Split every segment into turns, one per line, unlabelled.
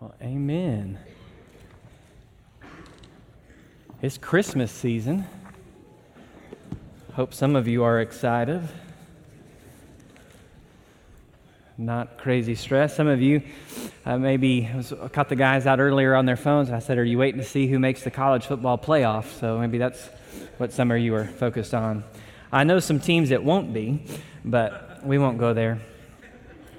Well, amen. It's Christmas season. Hope some of you are excited. Not crazy stress. Some of you uh, maybe was, I caught the guys out earlier on their phones, and I said, "Are you waiting to see who makes the college football playoff?" So maybe that's what some of you are focused on. I know some teams that won't be, but we won't go there.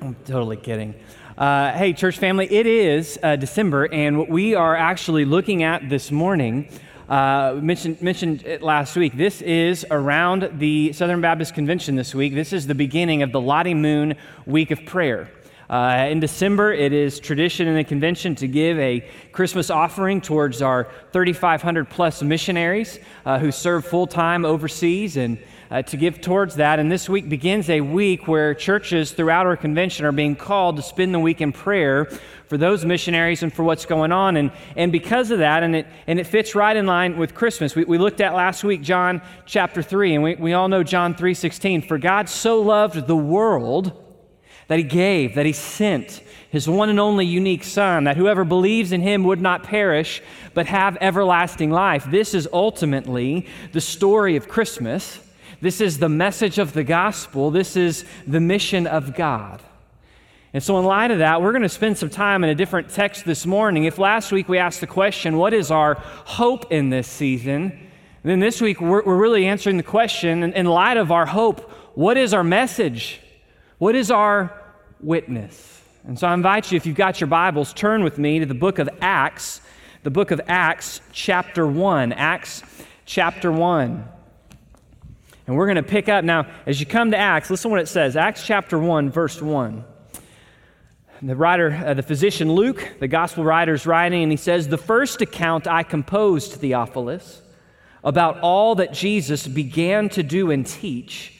I'm totally kidding. Uh, hey, church family, it is uh, December, and what we are actually looking at this morning, uh, mentioned, mentioned it last week, this is around the Southern Baptist Convention this week. This is the beginning of the Lottie Moon Week of Prayer. Uh, in December, it is tradition in the convention to give a Christmas offering towards our 3,500 plus missionaries uh, who serve full time overseas and uh, to give towards that. And this week begins a week where churches throughout our convention are being called to spend the week in prayer for those missionaries and for what's going on. And, and because of that, and it, and it fits right in line with Christmas. We, we looked at last week John chapter 3, and we, we all know John 3.16. For God so loved the world that he gave, that he sent his one and only unique Son, that whoever believes in him would not perish, but have everlasting life. This is ultimately the story of Christmas. This is the message of the gospel. This is the mission of God. And so, in light of that, we're going to spend some time in a different text this morning. If last week we asked the question, What is our hope in this season? then this week we're, we're really answering the question, in, in light of our hope, what is our message? What is our witness? And so I invite you, if you've got your Bibles, turn with me to the book of Acts, the book of Acts, chapter 1. Acts, chapter 1. And we're going to pick up now, as you come to Acts, listen to what it says Acts chapter 1, verse 1. The writer, uh, the physician Luke, the gospel writer, is writing, and he says, The first account I composed, Theophilus, about all that Jesus began to do and teach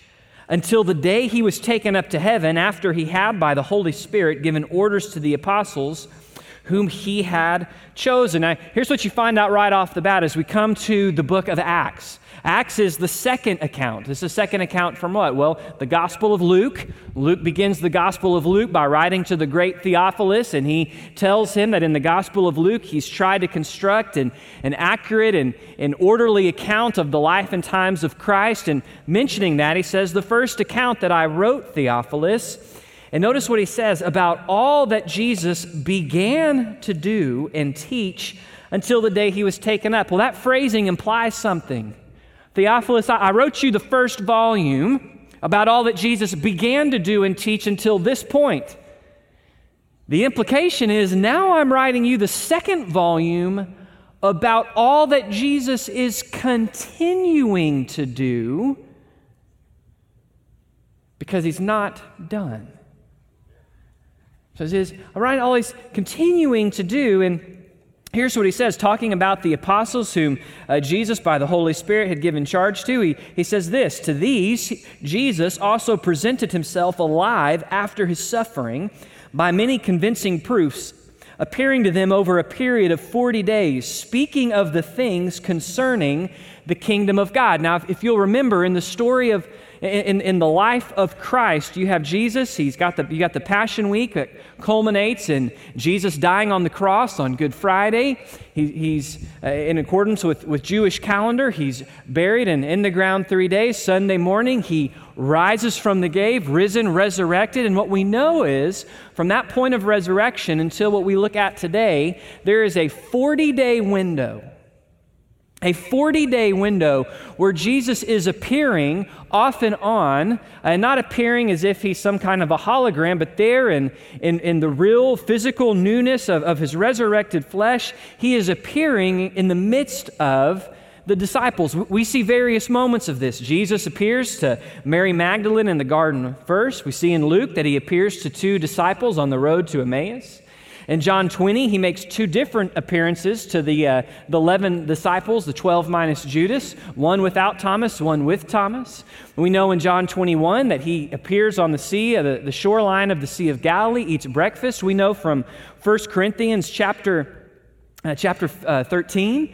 until the day he was taken up to heaven after he had, by the Holy Spirit, given orders to the apostles whom he had chosen. Now, here's what you find out right off the bat as we come to the book of Acts. Acts is the second account. Is the second account from what? Well, the Gospel of Luke. Luke begins the Gospel of Luke by writing to the great Theophilus, and he tells him that in the Gospel of Luke, he's tried to construct an, an accurate and an orderly account of the life and times of Christ. And mentioning that, he says, The first account that I wrote, Theophilus, and notice what he says about all that Jesus began to do and teach until the day he was taken up. Well, that phrasing implies something. Theophilus, I wrote you the first volume about all that Jesus began to do and teach until this point. The implication is now I'm writing you the second volume about all that Jesus is continuing to do because he's not done. So it says, I write all he's continuing to do, and Here's what he says, talking about the apostles whom uh, Jesus, by the Holy Spirit, had given charge to. He, he says this To these, Jesus also presented himself alive after his suffering by many convincing proofs, appearing to them over a period of 40 days, speaking of the things concerning the kingdom of God. Now, if, if you'll remember in the story of in, in the life of Christ, you have Jesus. He's got the, you got the Passion Week that culminates in Jesus dying on the cross on Good Friday. He, he's uh, in accordance with, with Jewish calendar. He's buried and in the ground three days. Sunday morning, he rises from the grave, risen, resurrected. And what we know is from that point of resurrection until what we look at today, there is a 40 day window a 40 day window where Jesus is appearing off and on, and not appearing as if he's some kind of a hologram, but there in, in, in the real physical newness of, of his resurrected flesh, he is appearing in the midst of the disciples. We see various moments of this. Jesus appears to Mary Magdalene in the garden first. We see in Luke that he appears to two disciples on the road to Emmaus. In John 20, he makes two different appearances to the, uh, the 11 disciples, the 12 minus Judas, one without Thomas, one with Thomas. We know in John 21 that he appears on the sea, uh, the, the shoreline of the Sea of Galilee, eats breakfast. We know from 1 Corinthians chapter, uh, chapter uh, 13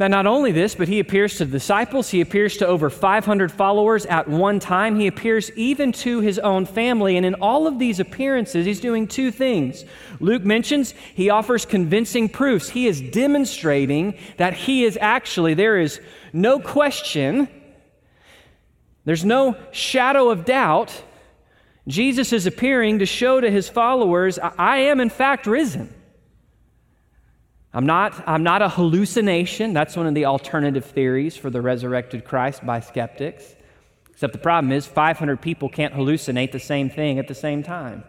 Now, not only this, but he appears to the disciples, he appears to over 500 followers at one time, he appears even to his own family. And in all of these appearances, he's doing two things. Luke mentions he offers convincing proofs. He is demonstrating that he is actually, there is no question, there's no shadow of doubt. Jesus is appearing to show to his followers, I am in fact risen. I'm not, I'm not a hallucination. That's one of the alternative theories for the resurrected Christ by skeptics. Except the problem is 500 people can't hallucinate the same thing at the same time.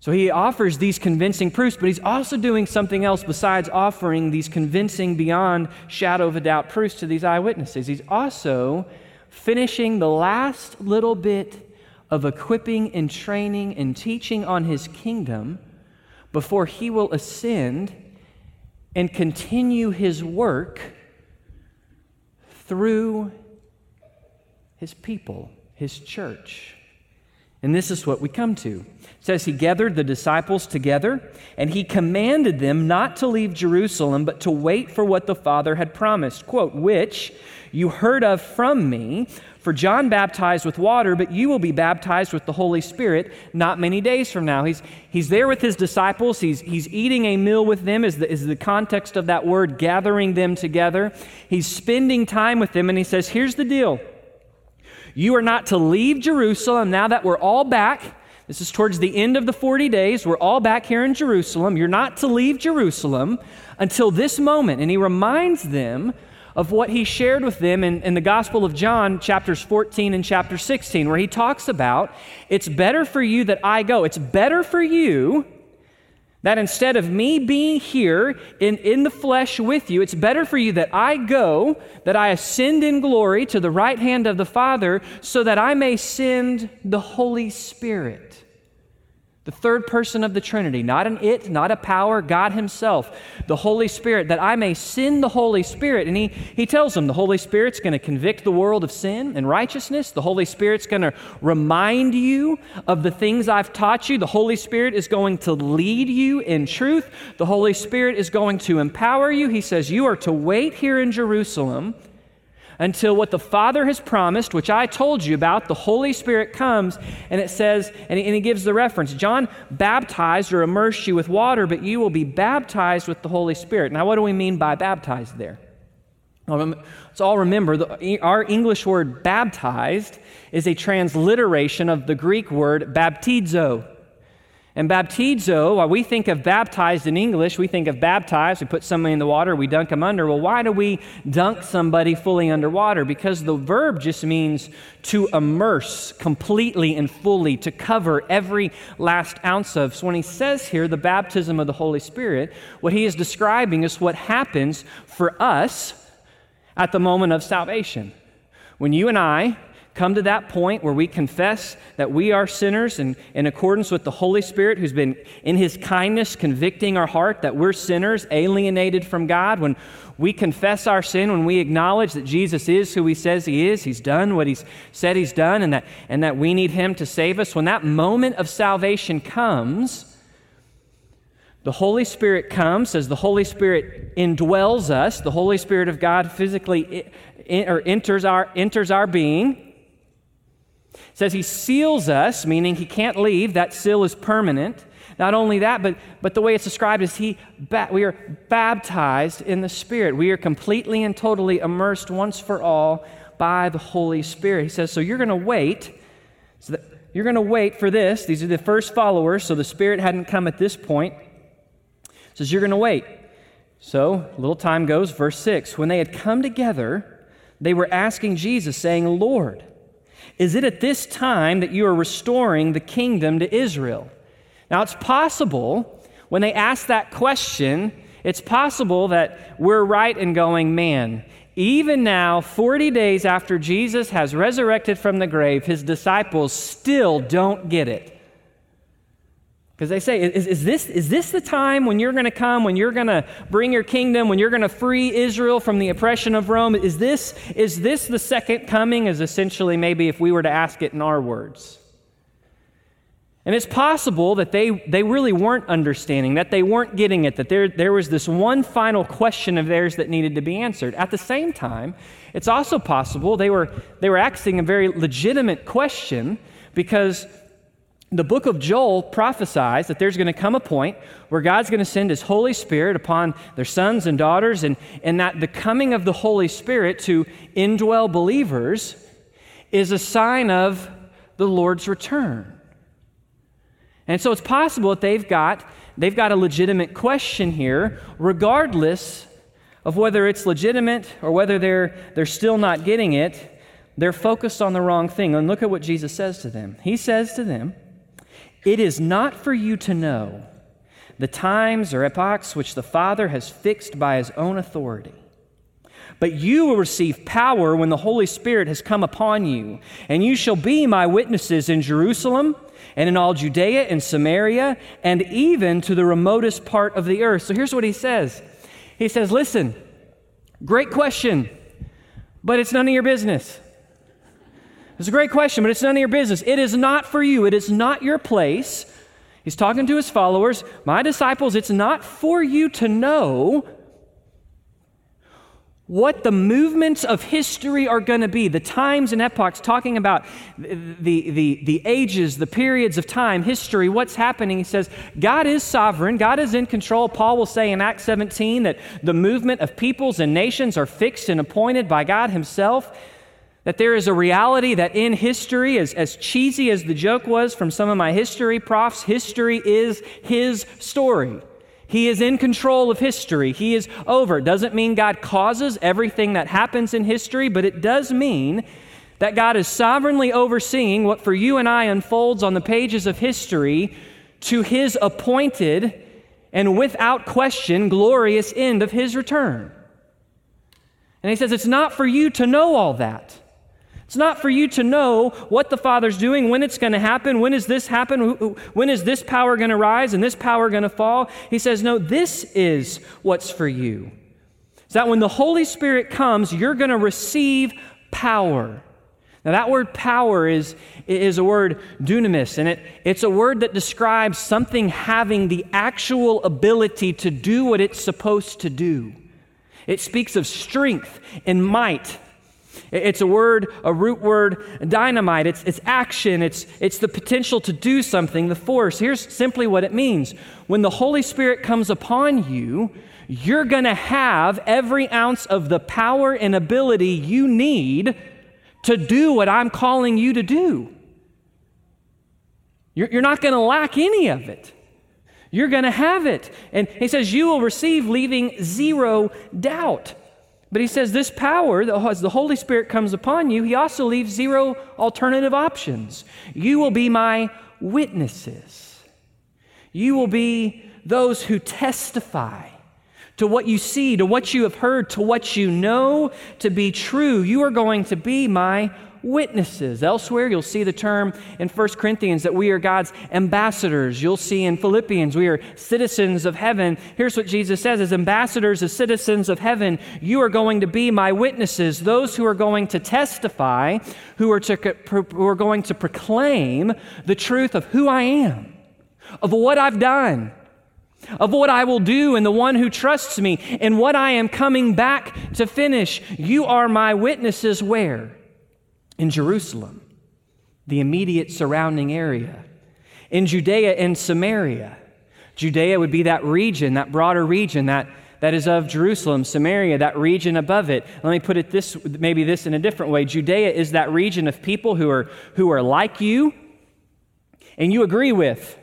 So he offers these convincing proofs, but he's also doing something else besides offering these convincing, beyond shadow of a doubt proofs to these eyewitnesses. He's also finishing the last little bit of equipping and training and teaching on his kingdom before he will ascend and continue his work through his people, his church. And this is what we come to. It says he gathered the disciples together and he commanded them not to leave Jerusalem but to wait for what the Father had promised, quote, which you heard of from me, for John baptized with water, but you will be baptized with the Holy Spirit not many days from now. He's, he's there with his disciples. He's, he's eating a meal with them, is the, is the context of that word, gathering them together. He's spending time with them, and he says, Here's the deal. You are not to leave Jerusalem now that we're all back. This is towards the end of the 40 days. We're all back here in Jerusalem. You're not to leave Jerusalem until this moment. And he reminds them of what he shared with them in, in the Gospel of John, chapters 14 and chapter 16, where he talks about it's better for you that I go. It's better for you that instead of me being here in, in the flesh with you, it's better for you that I go, that I ascend in glory to the right hand of the Father, so that I may send the Holy Spirit the third person of the Trinity, not an it, not a power, God Himself, the Holy Spirit, that I may send the Holy Spirit. And He, he tells them the Holy Spirit's going to convict the world of sin and righteousness. The Holy Spirit's going to remind you of the things I've taught you. The Holy Spirit is going to lead you in truth. The Holy Spirit is going to empower you. He says, You are to wait here in Jerusalem until what the Father has promised, which I told you about, the Holy Spirit comes, and it says, and he, and he gives the reference John baptized or immersed you with water, but you will be baptized with the Holy Spirit. Now, what do we mean by baptized there? Let's all remember the, our English word baptized is a transliteration of the Greek word baptizo. And baptizo, while we think of baptized in English, we think of baptized, we put somebody in the water, we dunk them under. Well, why do we dunk somebody fully underwater? Because the verb just means to immerse completely and fully, to cover every last ounce of. So when he says here the baptism of the Holy Spirit, what he is describing is what happens for us at the moment of salvation. When you and I come to that point where we confess that we are sinners and in accordance with the Holy Spirit who's been in his kindness convicting our heart that we're sinners alienated from God, when we confess our sin, when we acknowledge that Jesus is who he says he is, he's done what he's said he's done, and that, and that we need him to save us, when that moment of salvation comes, the Holy Spirit comes as the Holy Spirit indwells us. The Holy Spirit of God physically or enters our, enters our being says he seals us, meaning he can't leave. That seal is permanent. Not only that, but, but the way it's described is he ba- we are baptized in the Spirit. We are completely and totally immersed once for all by the Holy Spirit. He says, so you're going to wait. So that you're going to wait for this. These are the first followers, so the Spirit hadn't come at this point. He says, you're going to wait. So a little time goes, verse 6. When they had come together, they were asking Jesus, saying, Lord, is it at this time that you are restoring the kingdom to Israel? Now, it's possible when they ask that question, it's possible that we're right in going, man, even now, 40 days after Jesus has resurrected from the grave, his disciples still don't get it. Because they say, is, is, this, is this the time when you're going to come, when you're going to bring your kingdom, when you're going to free Israel from the oppression of Rome? Is this, is this the second coming? Is essentially maybe if we were to ask it in our words. And it's possible that they, they really weren't understanding, that they weren't getting it, that there, there was this one final question of theirs that needed to be answered. At the same time, it's also possible they were, they were asking a very legitimate question because the book of Joel prophesies that there's going to come a point where God's going to send his Holy Spirit upon their sons and daughters, and, and that the coming of the Holy Spirit to indwell believers is a sign of the Lord's return. And so it's possible that they've got, they've got a legitimate question here, regardless of whether it's legitimate or whether they're, they're still not getting it. They're focused on the wrong thing. And look at what Jesus says to them. He says to them, It is not for you to know the times or epochs which the Father has fixed by his own authority. But you will receive power when the Holy Spirit has come upon you, and you shall be my witnesses in Jerusalem and in all Judea and Samaria, and even to the remotest part of the earth. So here's what he says He says, Listen, great question, but it's none of your business. It's a great question, but it's none of your business. It is not for you, it is not your place. He's talking to his followers, my disciples, it's not for you to know what the movements of history are going to be, the times and epochs, talking about the, the, the ages, the periods of time, history, what's happening. He says, God is sovereign, God is in control. Paul will say in Acts 17 that the movement of peoples and nations are fixed and appointed by God Himself. That there is a reality that in history, as, as cheesy as the joke was from some of my history profs, history is His story. He is in control of history. He is over. Doesn't mean God causes everything that happens in history, but it does mean that God is sovereignly overseeing what for you and I unfolds on the pages of history to his appointed and without question glorious end of his return. And he says, It's not for you to know all that. It's not for you to know what the Father's doing, when it's going to happen, when is this happen, when is this power going to rise and this power going to fall. He says, No, this is what's for you. Is that when the Holy Spirit comes, you're going to receive power. Now, that word power is, is a word dunamis, and it, it's a word that describes something having the actual ability to do what it's supposed to do. It speaks of strength and might it's a word, a root word, dynamite. It's, it's action, it's, it's the potential to do something, the force. Here's simply what it means when the Holy Spirit comes upon you, you're going to have every ounce of the power and ability you need to do what I'm calling you to do. You're, you're not going to lack any of it. You're going to have it. And he says, You will receive, leaving zero doubt. But he says this power, as the Holy Spirit comes upon you, he also leaves zero alternative options. You will be my witnesses. You will be those who testify to what you see, to what you have heard, to what you know to be true. You are going to be my witnesses. Elsewhere, you'll see the term in 1 Corinthians that we are God's ambassadors. You'll see in Philippians, we are citizens of heaven. Here's what Jesus says as ambassadors, as citizens of heaven, you are going to be my witnesses, those who are going to testify, who are, to, who are going to proclaim the truth of who I am, of what I've done of what I will do and the one who trusts me and what I am coming back to finish. You are my witnesses where? In Jerusalem, the immediate surrounding area, in Judea and Samaria. Judea would be that region, that broader region that, that is of Jerusalem, Samaria, that region above it. Let me put it this, maybe this in a different way. Judea is that region of people who are, who are like you and you agree with.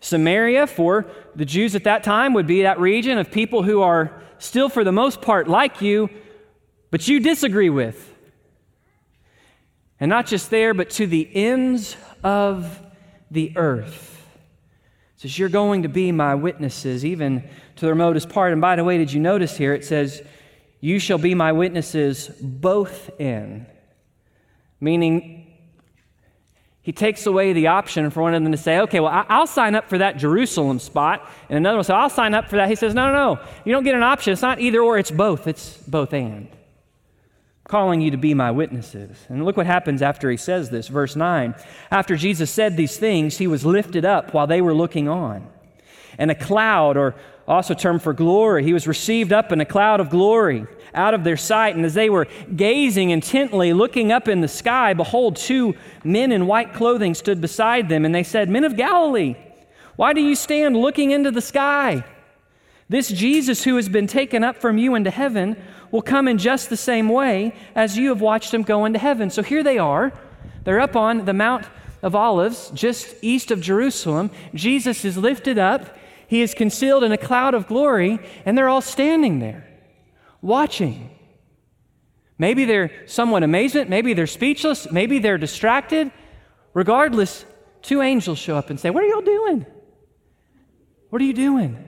Samaria, for the Jews at that time, would be that region of people who are still, for the most part, like you, but you disagree with. And not just there, but to the ends of the earth. It says, You're going to be my witnesses, even to the remotest part. And by the way, did you notice here? It says, You shall be my witnesses both in. Meaning, he takes away the option for one of them to say, okay, well, I'll sign up for that Jerusalem spot. And another one says, I'll sign up for that. He says, no, no, no. You don't get an option. It's not either or, it's both. It's both and. Calling you to be my witnesses. And look what happens after he says this. Verse 9 After Jesus said these things, he was lifted up while they were looking on. And a cloud, or also termed for glory, he was received up in a cloud of glory out of their sight. And as they were gazing intently, looking up in the sky, behold, two men in white clothing stood beside them. And they said, Men of Galilee, why do you stand looking into the sky? This Jesus who has been taken up from you into heaven will come in just the same way as you have watched him go into heaven. So here they are. They're up on the Mount of Olives, just east of Jerusalem. Jesus is lifted up. He is concealed in a cloud of glory, and they're all standing there, watching. Maybe they're somewhat amazement, maybe they're speechless, maybe they're distracted. Regardless, two angels show up and say, What are y'all doing? What are you doing?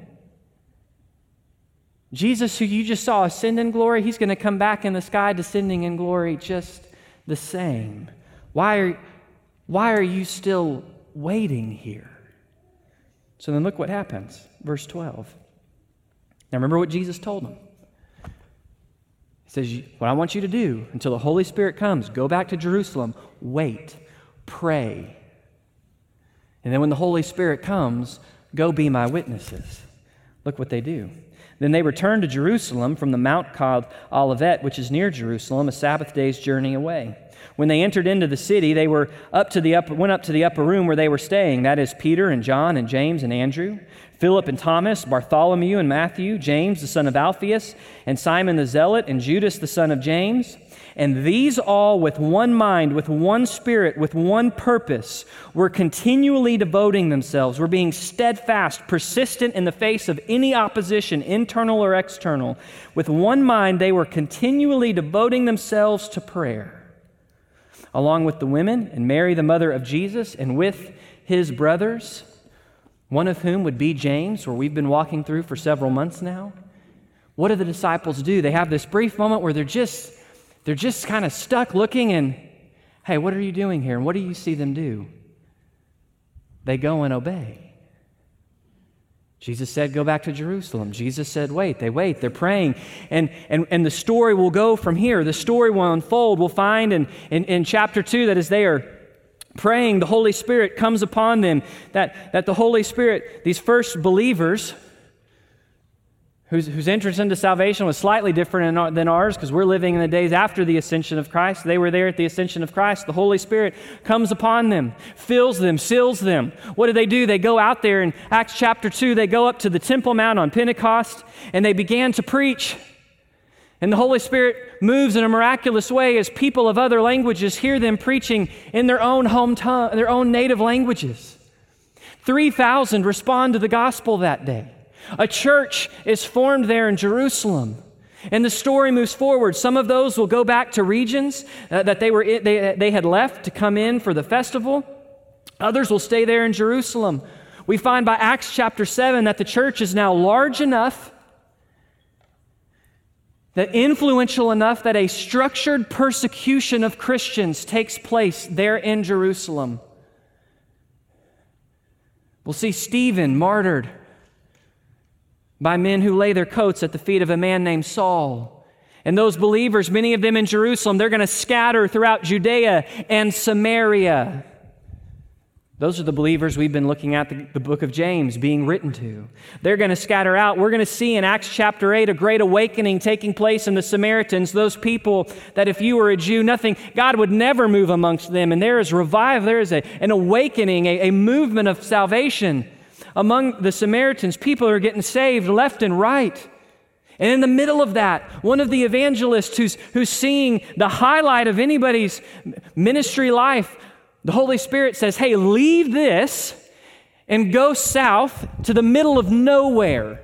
Jesus, who you just saw ascend in glory, he's going to come back in the sky descending in glory just the same. Why are, why are you still waiting here? So then look what happens. Verse 12. Now remember what Jesus told them. He says, What I want you to do until the Holy Spirit comes, go back to Jerusalem, wait, pray. And then when the Holy Spirit comes, go be my witnesses. Look what they do. Then they returned to Jerusalem from the mount called Olivet, which is near Jerusalem, a Sabbath day's journey away. When they entered into the city, they were up to the upper, went up to the upper room where they were staying. That is Peter and John and James and Andrew, Philip and Thomas, Bartholomew and Matthew, James the son of Alphaeus, and Simon the Zealot, and Judas the son of James. And these all, with one mind, with one spirit, with one purpose, were continually devoting themselves, were being steadfast, persistent in the face of any opposition, internal or external. With one mind, they were continually devoting themselves to prayer, along with the women and Mary, the mother of Jesus, and with his brothers, one of whom would be James, where we've been walking through for several months now. What do the disciples do? They have this brief moment where they're just they're just kind of stuck looking and, hey, what are you doing here? And what do you see them do? They go and obey. Jesus said, Go back to Jerusalem. Jesus said, Wait. They wait. They're praying. And, and, and the story will go from here. The story will unfold. We'll find in, in, in chapter 2 that as they are praying, the Holy Spirit comes upon them. That, that the Holy Spirit, these first believers, whose, whose entrance into salvation was slightly different than ours because we're living in the days after the ascension of Christ. They were there at the ascension of Christ. The Holy Spirit comes upon them, fills them, seals them. What do they do? They go out there in Acts chapter 2, they go up to the Temple Mount on Pentecost and they began to preach. And the Holy Spirit moves in a miraculous way as people of other languages hear them preaching in their own home tongue, their own native languages. 3,000 respond to the gospel that day. A church is formed there in Jerusalem. And the story moves forward. Some of those will go back to regions uh, that they, were in, they, they had left to come in for the festival. Others will stay there in Jerusalem. We find by Acts chapter 7 that the church is now large enough, that influential enough that a structured persecution of Christians takes place there in Jerusalem. We'll see Stephen martyred by men who lay their coats at the feet of a man named Saul. And those believers, many of them in Jerusalem, they're going to scatter throughout Judea and Samaria. Those are the believers we've been looking at the, the, book of James being written to. They're going to scatter out. We're going to see in Acts chapter 8 a great awakening taking place in the Samaritans, those people that if you were a Jew, nothing, God would never move amongst them. And there is revival, there is a, an awakening, a, a movement of salvation among the Samaritans, people are getting saved left and right. And in the middle of that, one of the evangelists who's, who's seeing the highlight of anybody's ministry life, the Holy Spirit says, Hey, leave this and go south to the middle of nowhere.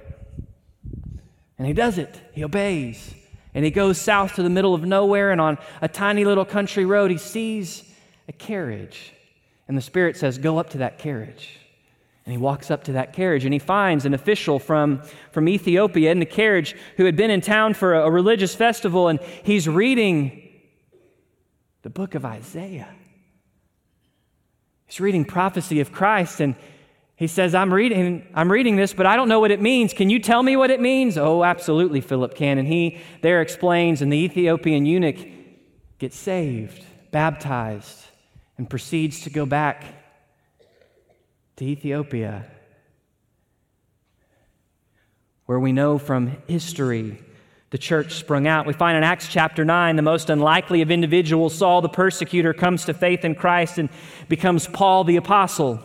And he does it, he obeys. And he goes south to the middle of nowhere, and on a tiny little country road, he sees a carriage. And the Spirit says, Go up to that carriage. And he walks up to that carriage and he finds an official from, from Ethiopia in the carriage who had been in town for a, a religious festival, and he's reading the book of Isaiah. He's reading prophecy of Christ, and he says, I'm reading, I'm reading this, but I don't know what it means. Can you tell me what it means? Oh, absolutely, Philip can. And he there explains, and the Ethiopian eunuch gets saved, baptized, and proceeds to go back to Ethiopia, where we know from history the church sprung out. We find in Acts chapter 9, the most unlikely of individuals, Saul the persecutor, comes to faith in Christ and becomes Paul the apostle.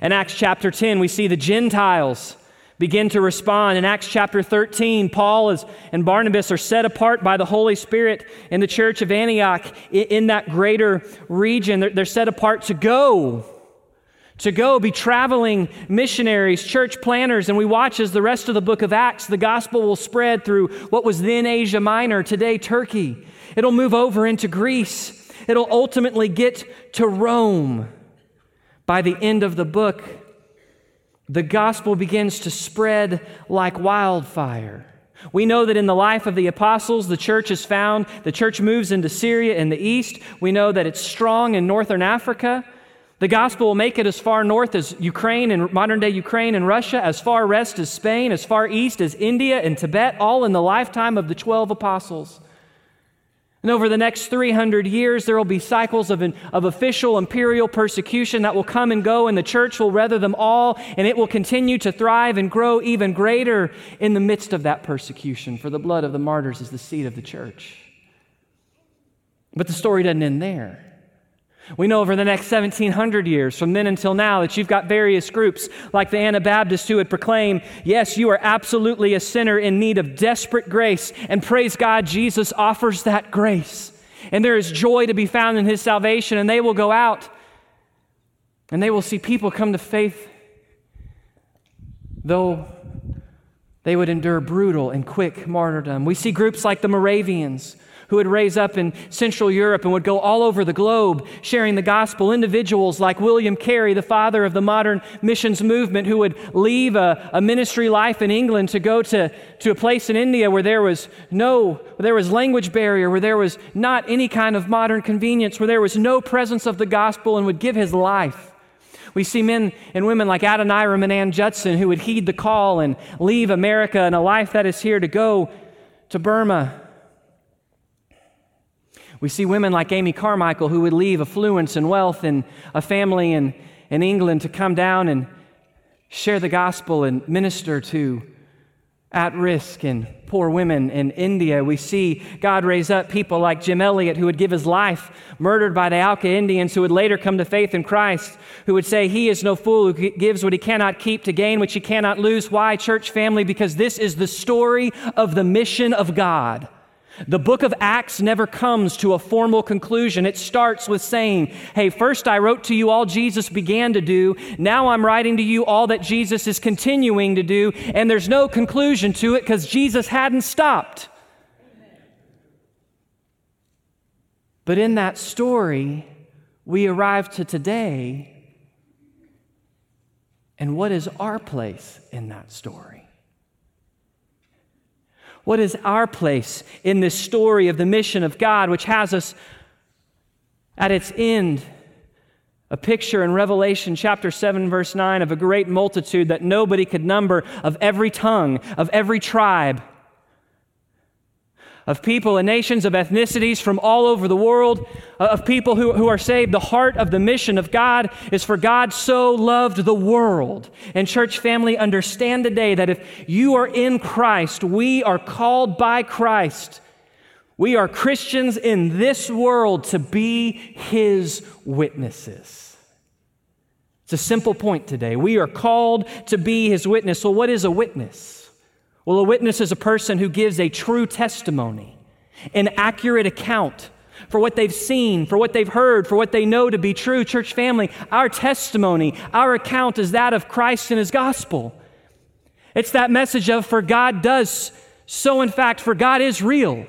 In Acts chapter 10, we see the Gentiles begin to respond. In Acts chapter 13, Paul is, and Barnabas are set apart by the Holy Spirit in the church of Antioch in, that greater region. They're, they're set apart to go to go be traveling missionaries, church planners, and we watch as the rest of the book of Acts, the gospel will spread through what was then Asia Minor, today Turkey. It'll move over into Greece. It'll ultimately get to Rome. By the end of the book, the gospel begins to spread like wildfire. We know that in the life of the apostles, the church is found, the church moves into Syria in the east. We know that it's strong in northern Africa. The gospel will make it as far north as Ukraine and modern day Ukraine and Russia, as far west as Spain, as far east as India and Tibet, all in the lifetime of the 12 apostles. And over the next 300 years, there will be cycles of, an, of official imperial persecution that will come and go, and the church will weather them all, and it will continue to thrive and grow even greater in the midst of that persecution, for the blood of the martyrs is the seed of the church. But the story doesn't end there. We know over the next 1700 years, from then until now, that you've got various groups like the Anabaptists who would proclaim, Yes, you are absolutely a sinner in need of desperate grace. And praise God, Jesus offers that grace. And there is joy to be found in his salvation. And they will go out and they will see people come to faith, though they would endure brutal and quick martyrdom. We see groups like the Moravians who would raise up in Central Europe and would go all over the globe sharing the gospel. Individuals like William Carey, the father of the modern missions movement, who would leave a, a ministry life in England to go to, to a place in India where there was no, there was language barrier, where there was not any kind of modern convenience, where there was no presence of the gospel, and would give his life. We see men and women like Adoniram and Ann Judson who would heed the call and leave America and a life that is here to go to Burma we see women like Amy Carmichael who would leave affluence and wealth and a family in, in England to come down and share the gospel and minister to at risk and poor women in India. We see God raise up people like Jim Elliot, who would give his life, murdered by the Auca Indians, who would later come to faith in Christ, who would say, He is no fool who gives what he cannot keep to gain which he cannot lose. Why, church family? Because this is the story of the mission of God. The book of Acts never comes to a formal conclusion. It starts with saying, Hey, first I wrote to you all Jesus began to do. Now I'm writing to you all that Jesus is continuing to do. And there's no conclusion to it because Jesus hadn't stopped. But in that story, we arrive to today. And what is our place in that story? What is our place in this story of the mission of God, which has us at its end? A picture in Revelation chapter 7, verse 9 of a great multitude that nobody could number, of every tongue, of every tribe of people and nations, of ethnicities from all over the world, uh, of people who, who are saved. The heart of the mission of God is for God so loved the world. And, church family, understand today that if you are in Christ, we are called by Christ. We are Christians in this world to be His witnesses. It's a simple point today. We are called to be His witness. So, what is a witness? Well, a witness is a person who gives a true testimony, an accurate account for what they've seen, for what they've heard, for what they know to be true. Church family, our testimony, our account is that of Christ and His gospel. It's that message of, for God does so, in fact, for God is real.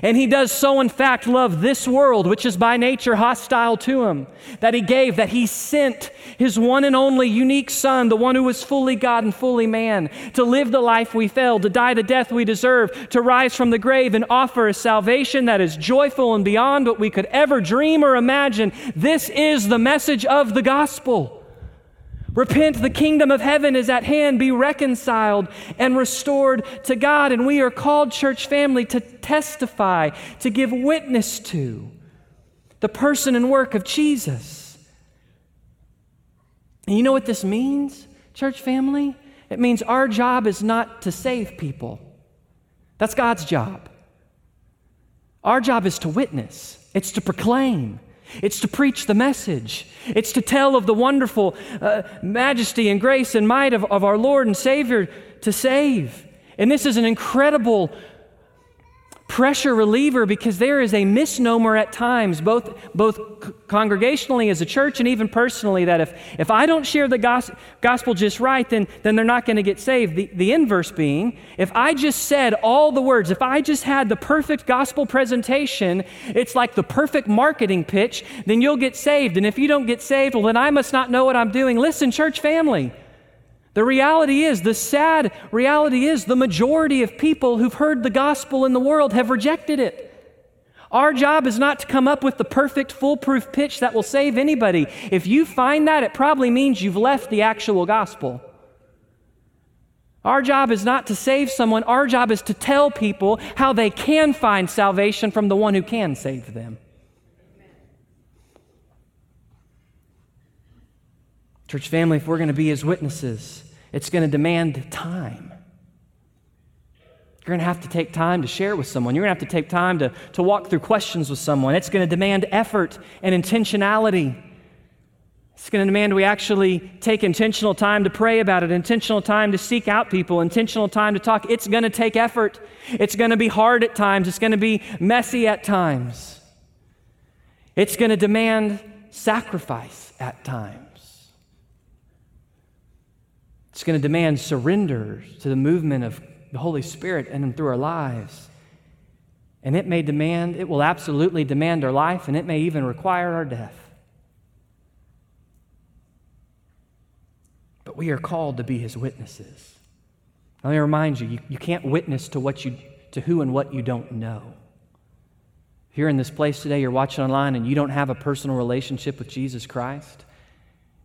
And he does so, in fact, love this world, which is by nature hostile to him, that he gave, that he sent his one and only unique Son, the one who was fully God and fully man, to live the life we failed, to die the death we deserve, to rise from the grave and offer a salvation that is joyful and beyond what we could ever dream or imagine. This is the message of the gospel. Repent, the kingdom of heaven is at hand. Be reconciled and restored to God. And we are called, church family, to testify, to give witness to the person and work of Jesus. And you know what this means, church family? It means our job is not to save people, that's God's job. Our job is to witness, it's to proclaim, it's to preach the message. It's to tell of the wonderful uh, majesty and grace and might of, of our Lord and Savior to save. And this is an incredible pressure reliever because there is a misnomer at times, both, both congregationally as a church and even personally, that if, if I don't share the gos- gospel just right, then, then they're not going to get saved. The, the inverse being, if I just said all the words, if I just had the perfect gospel presentation, it's like the perfect marketing pitch, then you'll get saved. And if you don't get saved, well, then I must not know what I'm doing. Listen, church family. The reality is, the sad reality is, the majority of people who've heard the gospel in the world have rejected it. Our job is not to come up with the perfect, foolproof pitch that will save anybody. If you find that, it probably means you've left the actual gospel. Our job is not to save someone, our job is to tell people how they can find salvation from the one who can save them. Church family, if we're going to be his witnesses, it's going to demand time. You're going to have to take time to share with someone. You're going to have to take time to, to walk through questions with someone. It's going to demand effort and intentionality. It's going to demand we actually take intentional time to pray about it, intentional time to seek out people, intentional time to talk. It's going to take effort. It's going to be hard at times. It's going to be messy at times. It's going to demand sacrifice at times. It's going to demand surrender to the movement of the Holy Spirit and through our lives. And it may demand, it will absolutely demand our life, and it may even require our death. But we are called to be his witnesses. Let me remind you, you, you can't witness to what you to who and what you don't know. If you're in this place today, you're watching online, and you don't have a personal relationship with Jesus Christ,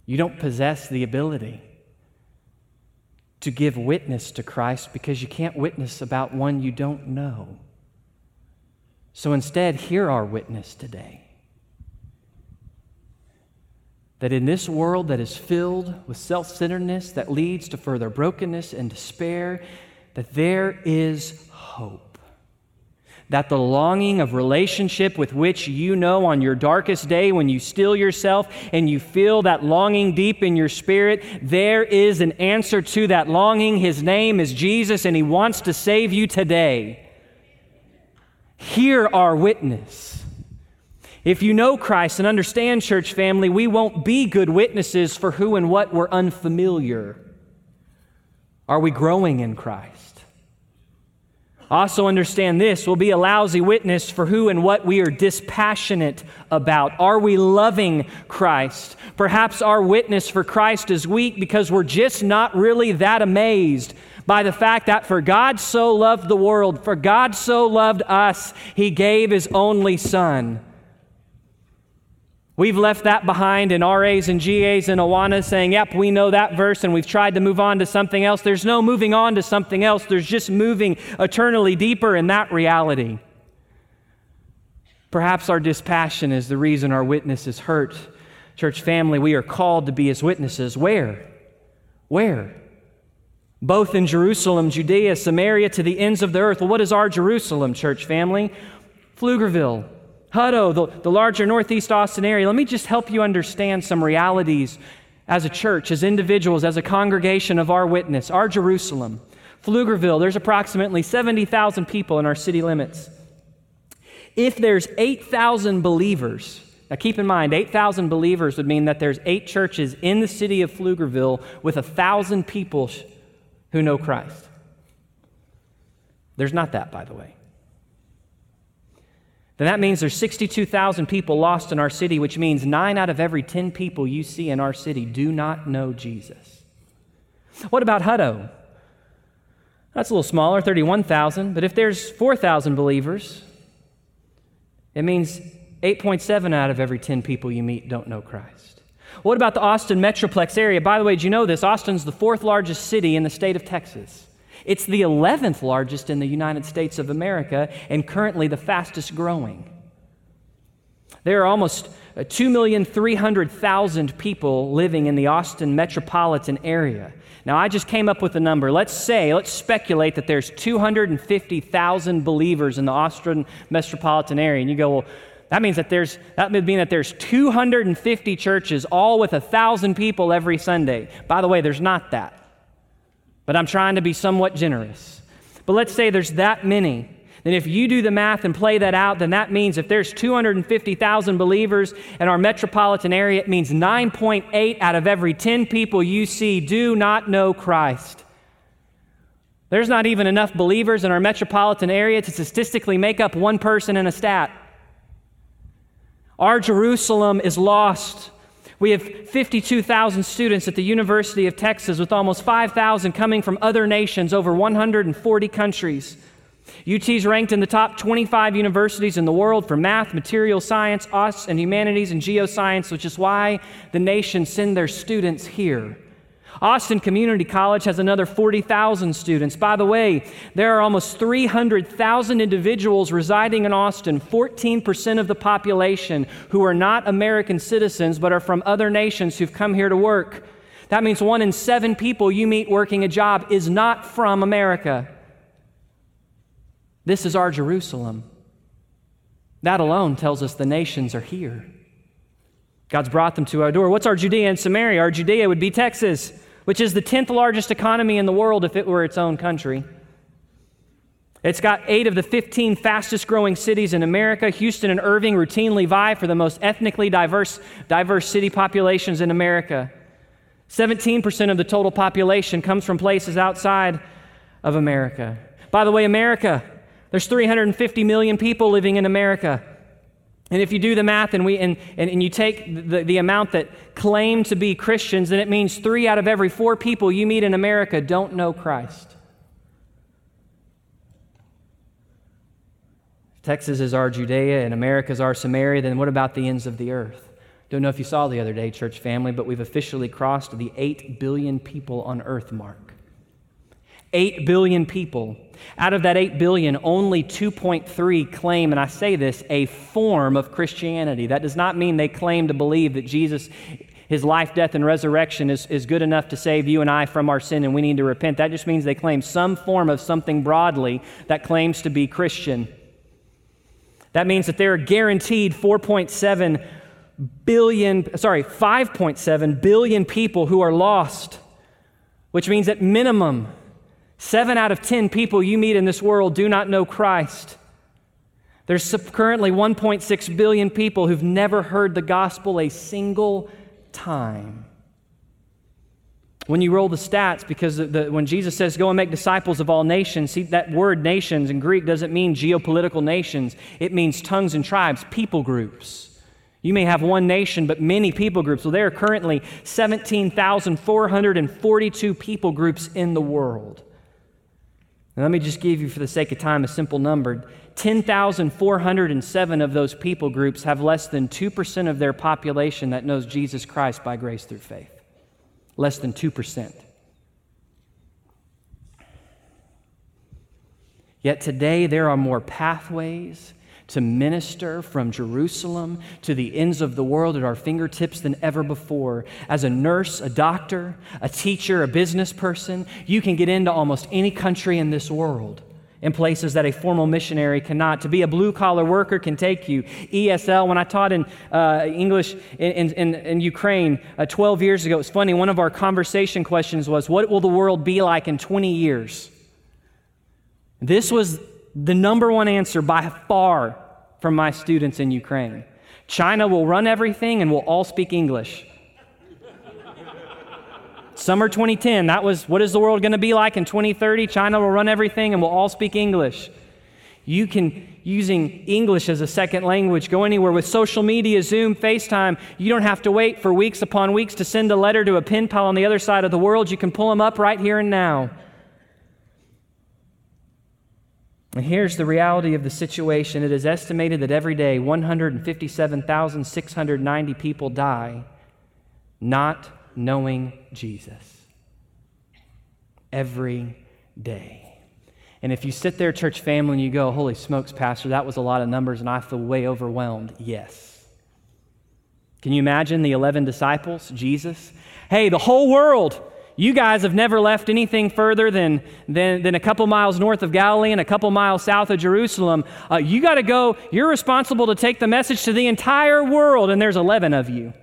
you don't possess the ability to give witness to Christ because you can't witness about one you don't know. So instead, hear our witness today. That in this world that is filled with self centeredness that leads to further brokenness and despair, that there is hope that the longing of relationship with which you know on your darkest day when you still yourself and you feel that longing deep in your spirit, there is an answer to that longing. His name is Jesus, and He wants to save you today. Hear our witness. If you know Christ and understand, church family, we won't be good witnesses for who and what we're unfamiliar. Are we growing in Christ? Also, understand this we'll be a lousy witness for who and what we are dispassionate about. Are we loving Christ? Perhaps our witness for Christ is weak because we're just not really that amazed by the fact that for God so loved the world, for God so loved us, he gave his only Son. We've left that behind in RAs and GAs and Awana saying, yep, we know that verse and we've tried to move on to something else. There's no moving on to something else. There's just moving eternally deeper in that reality. Perhaps our dispassion is the reason our witness is hurt. Church family, we are called to be as witnesses. Where? Where? Both in Jerusalem, Judea, Samaria, to the ends of the earth. Well, what is our Jerusalem, church family? Pflugerville, Hutto, the, the larger Northeast Austin area, let me just help you understand some realities as a church, as individuals, as a congregation of our witness, our Jerusalem. Pflugerville, there's approximately 70,000 people in our city limits. If there's 8,000 believers, now keep in mind, 8,000 believers would mean that there's eight churches in the city of Pflugerville with 1,000 people who know Christ. There's not that, by the way then that means there's 62,000 people lost in our city, which means nine out of every 10 people you see in our city do not know Jesus. What about Hutto? That's a little smaller, 31,000. But if there's 4,000 believers, it means 8.7 out of every 10 people you meet don't know Christ. What about the Austin Metroplex area? By the way, do you know this? Austin's the fourth largest city in the state of Texas. It's the 11th largest in the United States of America and currently the fastest growing. There are almost uh, 2,300,000 people living in the Austin metropolitan area. Now, I just came up with a number. Let's say, let's speculate that there's 250,000 believers in the Austin metropolitan area. And you go, well, that means that there's that would mean that there's 250 churches, all with a thousand people every Sunday. By the way, there's not that. But I'm trying to be somewhat generous. But let's say there's that many. Then if you do the math and play that out, then that means if there's 250,000 believers in our metropolitan area, it means 9.8 out of every 10 people you see do not know Christ. There's not even enough believers in our metropolitan area to statistically make up one person in a stat. Our Jerusalem is lost. We have 52,000 students at the University of Texas, with almost 5,000 coming from other nations, over 140 countries. UT's ranked in the top 25 universities in the world for math, material science, arts, and humanities and geoscience, which is why the nation send their students here. Austin Community College has another 40,000 students. By the way, there are almost 300,000 individuals residing in Austin, 14% of the population, who are not American citizens but are from other nations who've come here to work. That means one in seven people you meet working a job is not from America. This is our Jerusalem. That alone tells us the nations are here. God's brought them to our door. What's our Judea and Samaria? Our Judea would be Texas which is the 10th largest economy in the world if it were its own country. It's got eight of the 15 fastest growing cities in America. Houston and Irving routinely vie for the most ethnically diverse, diverse city populations in America. 17% of the total population comes from places outside of America. By the way, America, there's 350 million people living in America. And if you do the math and, we, and, and, and you take the, the amount that claim to be Christians, then it means three out of every four people you meet in America don't know Christ. Texas is our Judea and America is our Samaria, then what about the ends of the earth? Don't know if you saw the other day, church family, but we've officially crossed the 8 billion people on earth mark. 8 billion people. Out of that 8 billion, only 2.3 claim, and I say this, a form of Christianity. That does not mean they claim to believe that Jesus, his life, death, and resurrection is, is good enough to save you and I from our sin and we need to repent. That just means they claim some form of something broadly that claims to be Christian. That means that there are guaranteed 4.7 billion, sorry, 5.7 billion people who are lost, which means at minimum, Seven out of 10 people you meet in this world do not know Christ. There's currently 1.6 billion people who've never heard the gospel a single time. When you roll the stats, because the, when Jesus says, go and make disciples of all nations, see, that word nations in Greek doesn't mean geopolitical nations, it means tongues and tribes, people groups. You may have one nation, but many people groups. Well, there are currently 17,442 people groups in the world. And let me just give you, for the sake of time, a simple number. 10,407 of those people groups have less than 2% of their population that knows Jesus Christ by grace through faith. Less than 2%. Yet today there are more pathways to minister from Jerusalem to the ends of the world at our fingertips than ever before. As a nurse, a doctor, a teacher, a business person, you can get into almost any country in this world in places that a formal missionary cannot. To be a blue collar worker can take you. ESL, when I taught in uh, English in, in, in Ukraine uh, 12 years ago, it was funny. One of our conversation questions was, What will the world be like in 20 years? This was the number one answer by far from my students in Ukraine. China will run everything and we'll all speak English. Summer 2010, that was what is the world going to be like in 2030? China will run everything and we'll all speak English. You can, using English as a second language, go anywhere with social media, Zoom, FaceTime. You don't have to wait for weeks upon weeks to send a letter to a pen pal on the other side of the world. You can pull them up right here and now. And here's the reality of the situation it is estimated that every day 157,690 people die not knowing Jesus every day. And if you sit there, church family, and you go, Holy smokes, Pastor, that was a lot of numbers and I feel way overwhelmed. Yes. Can you imagine the 11 disciples, Jesus? Hey, the whole world, you guys have never left anything further than, than, than a couple miles north of Galilee and a couple miles south of Jerusalem. Uh, you got to go, you're responsible to take the message to the entire world, and there's 11 of you.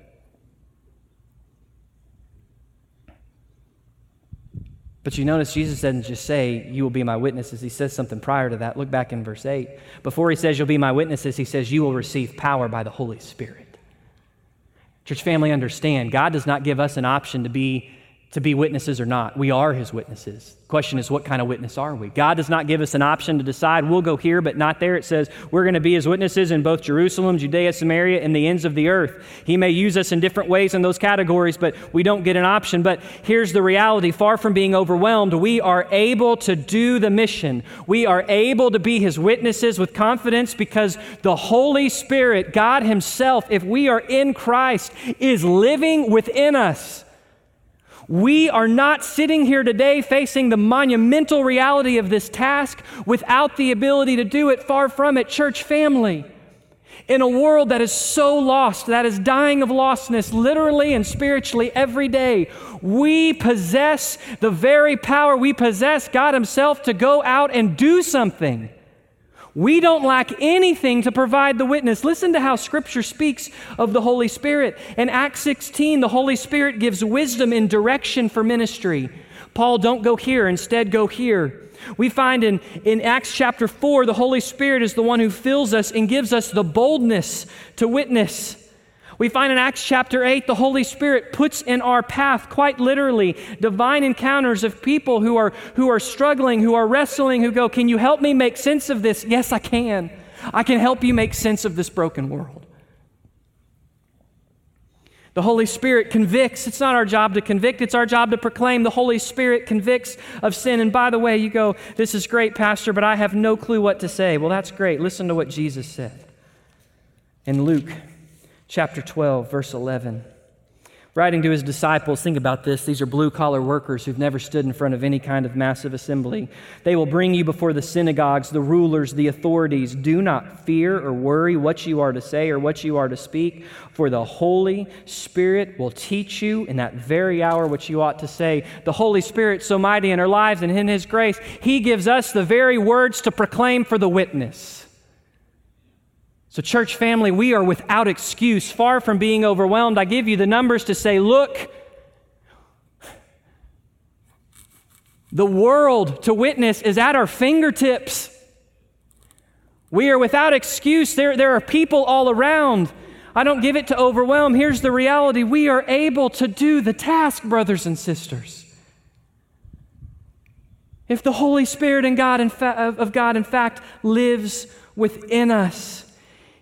But you notice Jesus doesn't just say, You will be my witnesses. He says something prior to that. Look back in verse 8. Before he says, You'll be my witnesses, he says, You will receive power by the Holy Spirit. Church family, understand, God does not give us an option to be to be witnesses or not. We are his witnesses. The question is, what kind of witness are we? God does not give us an option to decide we'll go here, but not there. It says we're going to be his witnesses in both Jerusalem, Judea, Samaria, and the ends of the earth. He may use us in different ways in those categories, but we don't get an option. But here's the reality far from being overwhelmed, we are able to do the mission. We are able to be his witnesses with confidence because the Holy Spirit, God himself, if we are in Christ, is living within us. We are not sitting here today facing the monumental reality of this task without the ability to do it. Far from it, church family. In a world that is so lost, that is dying of lostness literally and spiritually every day, we possess the very power we possess, God Himself, to go out and do something. We don't lack anything to provide the witness. Listen to how Scripture speaks of the Holy Spirit. In Acts 16, the Holy Spirit gives wisdom and direction for ministry. Paul, don't go here, instead, go here. We find in, in Acts chapter 4, the Holy Spirit is the one who fills us and gives us the boldness to witness. We find in Acts chapter 8, the Holy Spirit puts in our path, quite literally, divine encounters of people who are, who are struggling, who are wrestling, who go, Can you help me make sense of this? Yes, I can. I can help you make sense of this broken world. The Holy Spirit convicts. It's not our job to convict, it's our job to proclaim. The Holy Spirit convicts of sin. And by the way, you go, This is great, Pastor, but I have no clue what to say. Well, that's great. Listen to what Jesus said in Luke chapter 12, verse 11. Writing to his disciples, think about this. These are blue collar workers who've never stood in front of any kind of massive assembly. They will bring you before the synagogues, the rulers, the authorities. Do not fear or worry what you are to say or what you are to speak, for the Holy Spirit will teach you in that very hour what you ought to say. The Holy Spirit, so mighty in our lives and in his grace, he gives us the very words to proclaim for the witness. So, church family, we are without excuse, far from being overwhelmed. I give you the numbers to say, look, the world to witness is at our fingertips. We are without excuse. There, there are people all around. I don't give it to overwhelm. Here's the reality we are able to do the task, brothers and sisters. If the Holy Spirit and God fa- of God, in fact, lives within us.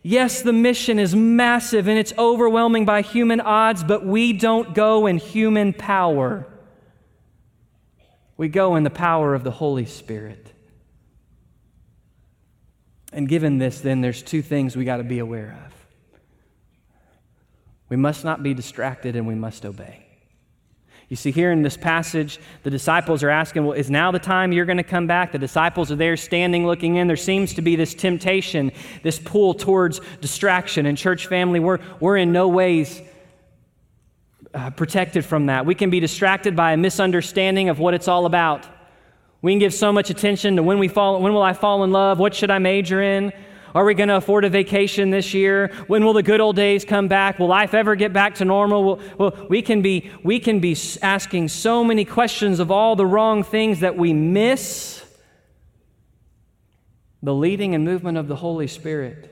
Yes, the mission is massive and it's overwhelming by human odds, but we don't go in human power. We go in the power of the Holy Spirit. And given this, then, there's two things we got to be aware of. We must not be distracted and we must obey. You see, here in this passage, the disciples are asking, Well, is now the time you're going to come back? The disciples are there standing, looking in. There seems to be this temptation, this pull towards distraction. And, church family, we're, we're in no ways uh, protected from that. We can be distracted by a misunderstanding of what it's all about. We can give so much attention to when we fall, when will I fall in love? What should I major in? Are we going to afford a vacation this year? When will the good old days come back? Will life ever get back to normal? Well, we, can be, we can be asking so many questions of all the wrong things that we miss the leading and movement of the Holy Spirit.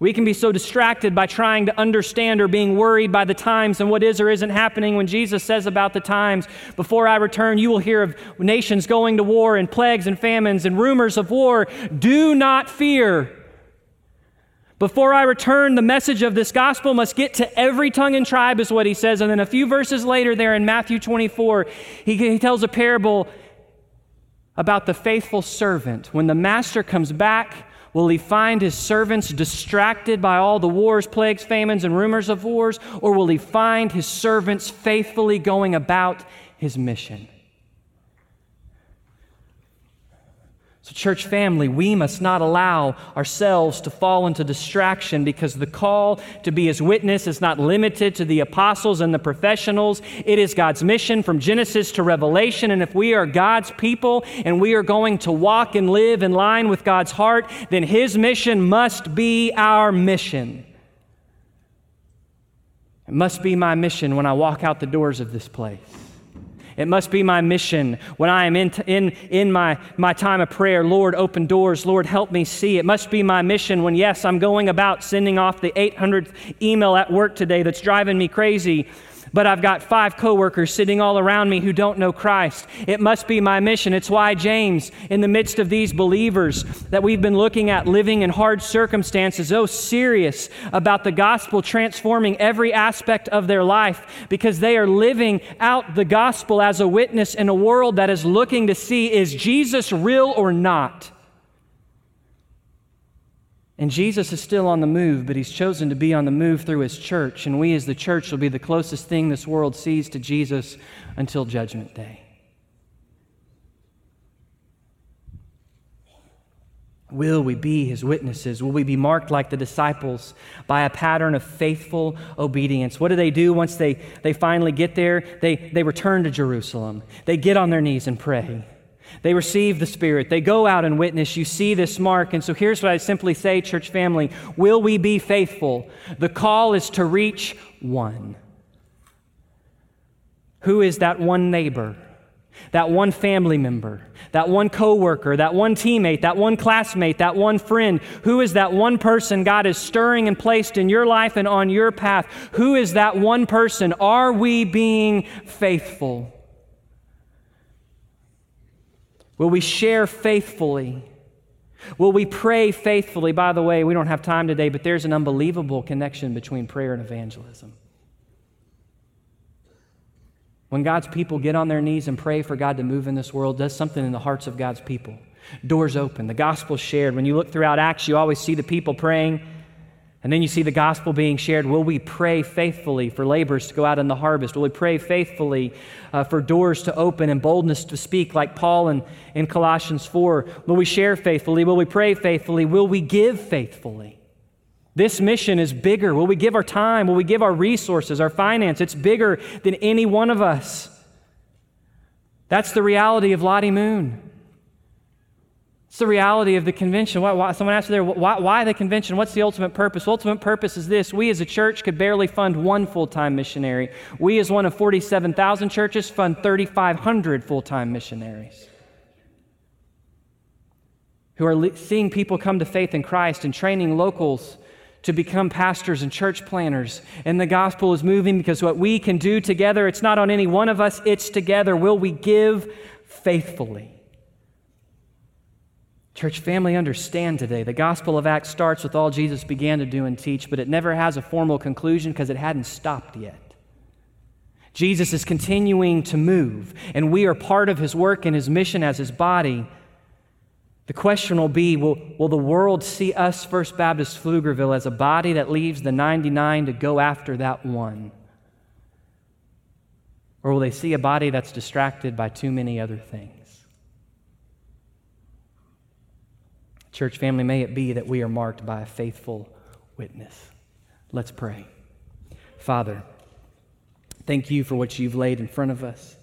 We can be so distracted by trying to understand or being worried by the times and what is or isn't happening when Jesus says about the times, Before I return, you will hear of nations going to war and plagues and famines and rumors of war. Do not fear. Before I return, the message of this gospel must get to every tongue and tribe, is what he says. And then a few verses later, there in Matthew 24, he, he tells a parable about the faithful servant. When the master comes back, Will he find his servants distracted by all the wars, plagues, famines, and rumors of wars? Or will he find his servants faithfully going about his mission? So, church family, we must not allow ourselves to fall into distraction because the call to be his witness is not limited to the apostles and the professionals. It is God's mission from Genesis to Revelation. And if we are God's people and we are going to walk and live in line with God's heart, then his mission must be our mission. It must be my mission when I walk out the doors of this place. It must be my mission when I am in, in, in my, my time of prayer. Lord, open doors. Lord, help me see. It must be my mission when, yes, I'm going about sending off the 800th email at work today that's driving me crazy but I've got five coworkers sitting all around me who don't know Christ. It must be my mission. It's why James, in the midst of these believers that we've been looking at living in hard circumstances, oh, serious about the gospel transforming every aspect of their life because they are living out the gospel as a witness in a world that is looking to see is Jesus real or not? And Jesus is still on the move, but he's chosen to be on the move through his church. And we, as the church, will be the closest thing this world sees to Jesus until Judgment Day. Will we be his witnesses? Will we be marked like the disciples by a pattern of faithful obedience? What do they do once they, they finally get there? They, they return to Jerusalem. They get on their knees and pray. They receive the Spirit. They go out and witness. You see this mark. And so here's what I simply say, church family Will we be faithful? The call is to reach one. Who is that one neighbor? That one family member, that one coworker, that one teammate, that one classmate, that one friend. Who is that one person God is stirring and placed in your life and on your path? Who is that one person? Are we being faithful? Will we share faithfully? Will we pray faithfully? By the way, we don't have time today, but there's an unbelievable connection between prayer and evangelism. When God's people get on their knees and pray for God to move in this world, does something in the hearts of God's people. Doors open, the gospel shared. When you look throughout Acts, you always see the people praying and then you see the gospel being shared. Will we pray faithfully for laborers to go out in the harvest? Will we pray faithfully uh, for doors to open and boldness to speak, like Paul in, in Colossians 4? Will we share faithfully? Will we pray faithfully? Will we give faithfully? This mission is bigger. Will we give our time? Will we give our resources, our finance? It's bigger than any one of us. That's the reality of Lottie Moon. It's the reality of the convention. Why, why, someone asked there, why, why the convention? What's the ultimate purpose? The ultimate purpose is this we as a church could barely fund one full time missionary. We, as one of 47,000 churches, fund 3,500 full time missionaries who are le- seeing people come to faith in Christ and training locals to become pastors and church planners. And the gospel is moving because what we can do together, it's not on any one of us, it's together. Will we give faithfully? Church family, understand today the Gospel of Acts starts with all Jesus began to do and teach, but it never has a formal conclusion because it hadn't stopped yet. Jesus is continuing to move, and we are part of his work and his mission as his body. The question will be will, will the world see us, First Baptist Pflugerville, as a body that leaves the 99 to go after that one? Or will they see a body that's distracted by too many other things? Church family, may it be that we are marked by a faithful witness. Let's pray. Father, thank you for what you've laid in front of us.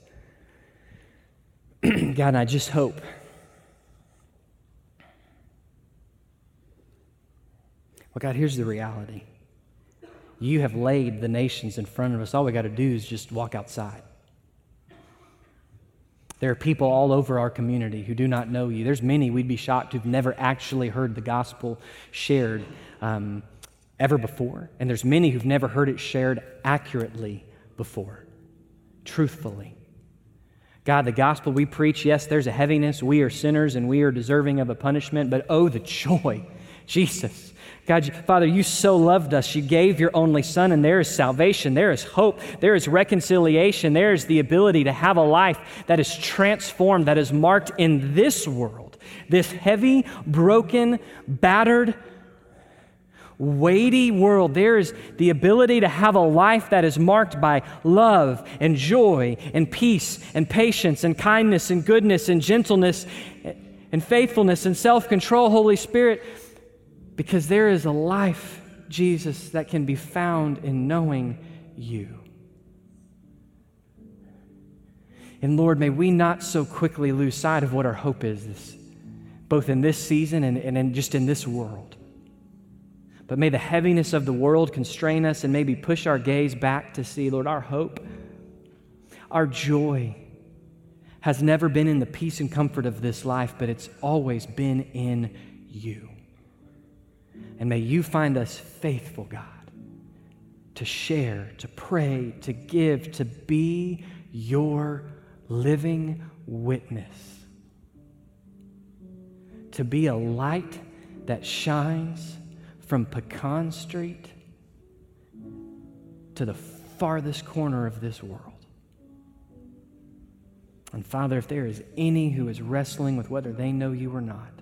God, and I just hope. Well, God, here's the reality. You have laid the nations in front of us. All we got to do is just walk outside. There are people all over our community who do not know you. There's many we'd be shocked who've never actually heard the gospel shared um, ever before. And there's many who've never heard it shared accurately before, truthfully. God, the gospel we preach, yes, there's a heaviness. We are sinners and we are deserving of a punishment, but oh, the joy. Jesus, God, Father, you so loved us. You gave your only Son, and there is salvation, there is hope, there is reconciliation, there is the ability to have a life that is transformed, that is marked in this world This heavy, broken, battered, weighty world, there is the ability to have a life that is marked by love and joy and peace and patience and kindness and goodness and gentleness and faithfulness and self control, Holy Spirit, because there is a life, Jesus, that can be found in knowing you. And Lord, may we not so quickly lose sight of what our hope is, this, both in this season and, and in, just in this world. But may the heaviness of the world constrain us and maybe push our gaze back to see, Lord, our hope, our joy has never been in the peace and comfort of this life, but it's always been in you. And may you find us faithful, God, to share, to pray, to give, to be your living witness, to be a light that shines from Pecan Street to the farthest corner of this world. And Father, if there is any who is wrestling with whether they know you or not,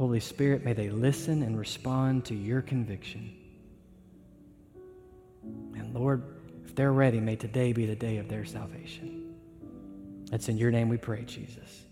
Holy Spirit, may they listen and respond to your conviction. And Lord, if they're ready, may today be the day of their salvation. It's in your name we pray, Jesus.